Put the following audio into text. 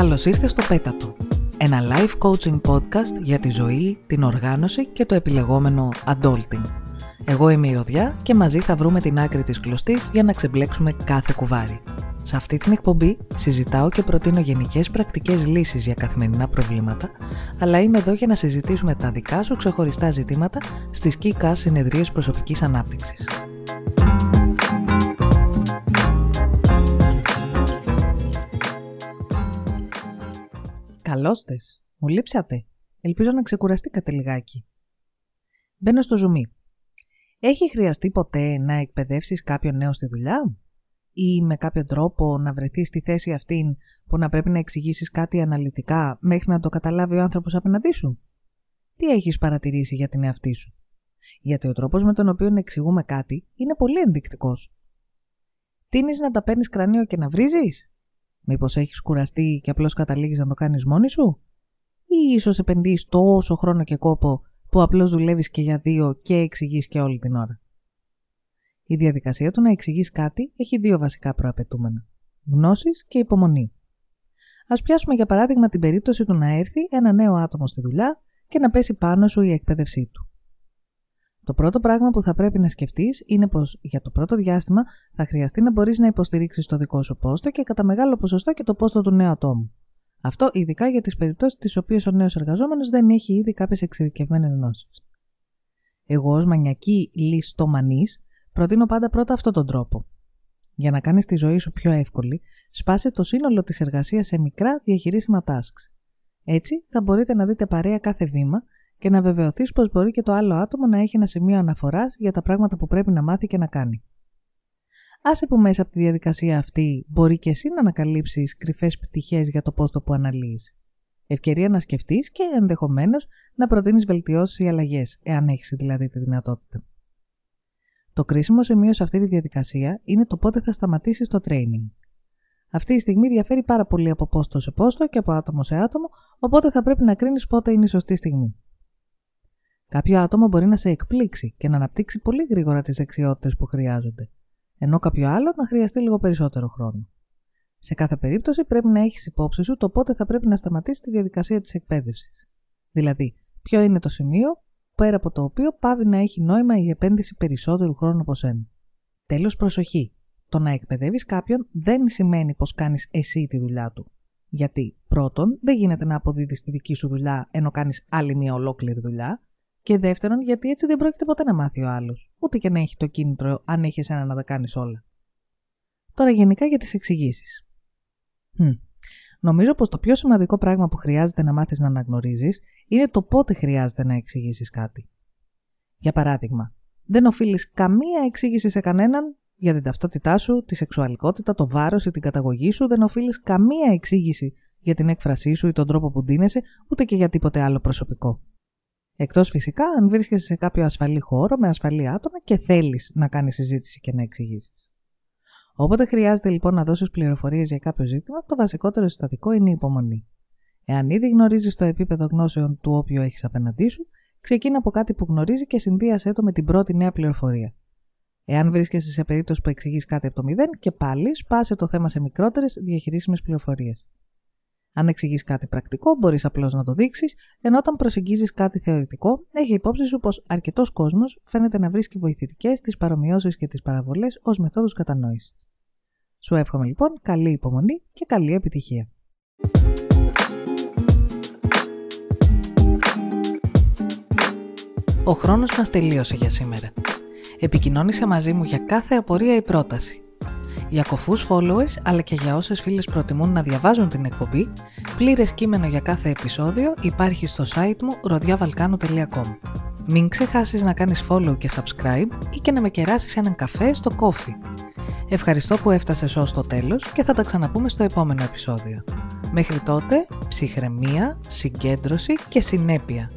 Καλώς ήρθες στο Πέτατο, ένα live coaching podcast για τη ζωή, την οργάνωση και το επιλεγόμενο adulting. Εγώ είμαι η Ροδιά και μαζί θα βρούμε την άκρη της κλωστής για να ξεμπλέξουμε κάθε κουβάρι. Σε αυτή την εκπομπή συζητάω και προτείνω γενικές πρακτικές λύσεις για καθημερινά προβλήματα, αλλά είμαι εδώ για να συζητήσουμε τα δικά σου ξεχωριστά ζητήματα στις ΚΙΚΑ συνεδρίες προσωπικής ανάπτυξης. Καλώς τες. Μου λείψατε. Ελπίζω να ξεκουραστήκατε λιγάκι. Μπαίνω στο ζουμί. Έχει χρειαστεί ποτέ να εκπαιδεύσεις κάποιον νέο στη δουλειά; Ή με κάποιο τρόπο να βρεθείς στη θέση αυτήν που να πρέπει να εξηγήσεις κάτι αναλυτικά μέχρι να το καταλάβει ο άνθρωπος απέναντί σου; Τι έχεις παρατηρήσει για την εαυτή σου; Γιατί ο τρόπος με τον οποίο εξηγούμε κάτι είναι πολύ ενδεικτικός. Τίνεις να τα παίρνεις κρανίο και να βρίζεις; Μήπως έχεις κουραστεί και απλώς καταλήγεις να το κάνεις μόνη σου; Ή ίσως επενδύεις τόσο χρόνο και κόπο που απλώς δουλεύεις και για δύο και εξηγείς και όλη την ώρα; Η διαδικασία του να εξηγείς κάτι έχει δύο βασικά προαπαιτούμενα. Γνώσεις και υπομονή. Α πιάσουμε για παράδειγμα την περίπτωση του να έρθει ένα νέο άτομο στη δουλειά και να πέσει πάνω σου η εκπαίδευσή του. Το πρώτο πράγμα που θα πρέπει να σκεφτείς είναι πως για το πρώτο διάστημα θα χρειαστεί να μπορείς να υποστηρίξεις το δικό σου πόστο και κατά μεγάλο ποσοστό και το πόστο του νέου ατόμου. Αυτό ειδικά για τις περιπτώσεις τις οποίες ο νέος εργαζόμενος δεν έχει ήδη κάποιες εξειδικευμένες γνώσεις. Εγώ, ως μανιακή ληστομανή, προτείνω πάντα πρώτα αυτόν τον τρόπο. Για να κάνεις τη ζωή σου πιο εύκολη, σπάσε το σύνολο της εργασίας σε μικρά διαχειρίσιμα tasks. Έτσι θα μπορείτε να δείτε παρέα κάθε βήμα και να βεβαιωθείς πως μπορεί και το άλλο άτομο να έχει ένα σημείο αναφοράς για τα πράγματα που πρέπει να μάθει και να κάνει. Άσε που μέσα από τη διαδικασία αυτή μπορεί και εσύ να ανακαλύψεις κρυφές πτυχές για το πόστο που αναλύεις. Ευκαιρία να σκεφτείς και ενδεχομένως να προτείνεις βελτιώσεις ή αλλαγές, εάν έχεις δηλαδή τη δυνατότητα. Το κρίσιμο σημείο σε αυτή τη διαδικασία είναι το πότε θα σταματήσεις το training. Αυτή η στιγμή διαφέρει πάρα πολύ από πόστο σε πόστο και από άτομο σε άτομο, οπότε θα πρέπει να κρίνεις πότε είναι η σωστή στιγμή. Κάποιο άτομο μπορεί να σε εκπλήξει και να αναπτύξει πολύ γρήγορα τις δεξιότητες που χρειάζονται, ενώ κάποιο άλλο να χρειαστεί λίγο περισσότερο χρόνο. Σε κάθε περίπτωση πρέπει να έχεις υπόψη σου το πότε θα πρέπει να σταματήσει τη διαδικασία της εκπαίδευσης. Δηλαδή, ποιο είναι το σημείο πέρα από το οποίο πάβει να έχει νόημα η επένδυση περισσότερου χρόνου από σένα. Τέλος, προσοχή. Το να εκπαιδεύεις κάποιον δεν σημαίνει πως κάνεις εσύ τη δουλειά του. Γιατί, πρώτον, δεν γίνεται να αποδίδεις τη δική σου δουλειά ενώ κάνεις άλλη μια ολόκληρη δουλειά, και δεύτερον, γιατί έτσι δεν πρόκειται ποτέ να μάθει ο άλλος, ούτε και να έχει το κίνητρο αν έχεις ένα να τα κάνεις όλα. Τώρα, γενικά για τις εξηγήσεις. Hm. Νομίζω πως το πιο σημαντικό πράγμα που χρειάζεται να μάθεις να αναγνωρίζεις είναι το πότε χρειάζεται να εξηγήσεις κάτι. Για παράδειγμα, δεν οφείλεις καμία εξήγηση σε κανέναν για την ταυτότητά σου, τη σεξουαλικότητα, το βάρος ή την καταγωγή σου, δεν οφείλεις καμία εξήγηση για την έκφρασή σου ή τον τρόπο που ντύνεσαι, ούτε και για τίποτε άλλο προσωπικό. Εκτός φυσικά αν βρίσκεσαι σε κάποιο ασφαλή χώρο με ασφαλή άτομα και θέλεις να κάνεις συζήτηση και να εξηγήσεις. Όποτε χρειάζεται λοιπόν να δώσεις πληροφορίες για κάποιο ζήτημα, το βασικότερο συστατικό είναι η υπομονή. Εάν ήδη γνωρίζεις το επίπεδο γνώσεων του όποιου έχεις απέναντί σου, ξεκίνα από κάτι που γνωρίζει και συνδύασέ το με την πρώτη νέα πληροφορία. Εάν βρίσκεσαι σε περίπτωση που εξηγείς κάτι από το μηδέν, και πάλι σπάσε το θέμα σε μικρότερες διαχειρίσιμες πληροφορίες. Αν εξηγείς κάτι πρακτικό, μπορείς απλώς να το δείξεις, ενώ όταν προσεγγίζεις κάτι θεωρητικό, έχει υπόψη σου πως αρκετός κόσμος φαίνεται να βρίσκει βοηθητικές τις παρομοιώσεις και τις παραβολές ως μεθόδους κατανόησης. Σου εύχομαι λοιπόν καλή υπομονή και καλή επιτυχία. Ο χρόνος μας τελείωσε για σήμερα. Επικοινώνησε μαζί μου για κάθε απορία ή πρόταση για κοφούς followers αλλά και για όσες φίλες προτιμούν να διαβάζουν την εκπομπή, πλήρες κείμενο για κάθε επεισόδιο υπάρχει στο site μου rodiavalcano.com. Μην ξεχάσεις να κάνεις follow και subscribe ή και να με κεράσεις έναν καφέ στο coffee. Ευχαριστώ που έφτασες ως το τέλος και θα τα ξαναπούμε στο επόμενο επεισόδιο. Μέχρι τότε, ψυχραιμία, συγκέντρωση και συνέπεια.